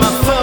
my phone.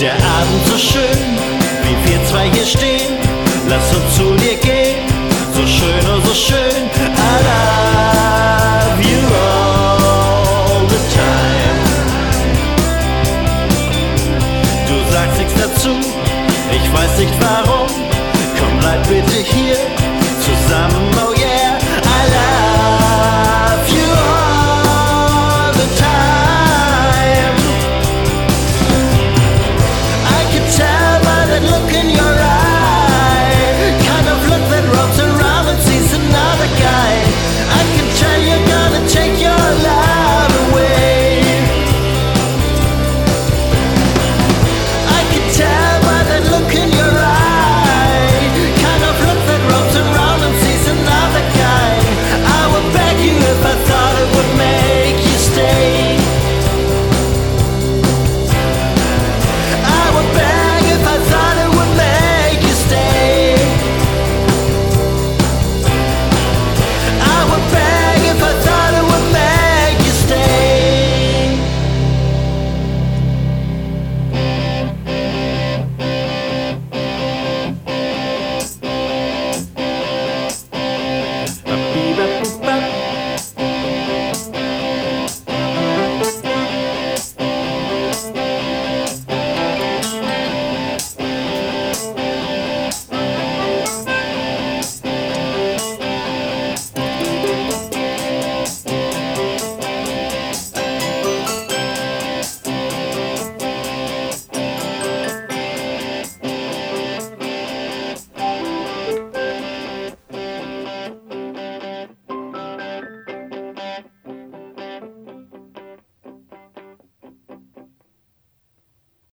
Der Abend so schön, wie wir zwei hier stehen. Lass uns zu dir gehen, so schön, oh so schön. I love you all the time. Du sagst nichts dazu, ich weiß nicht warum.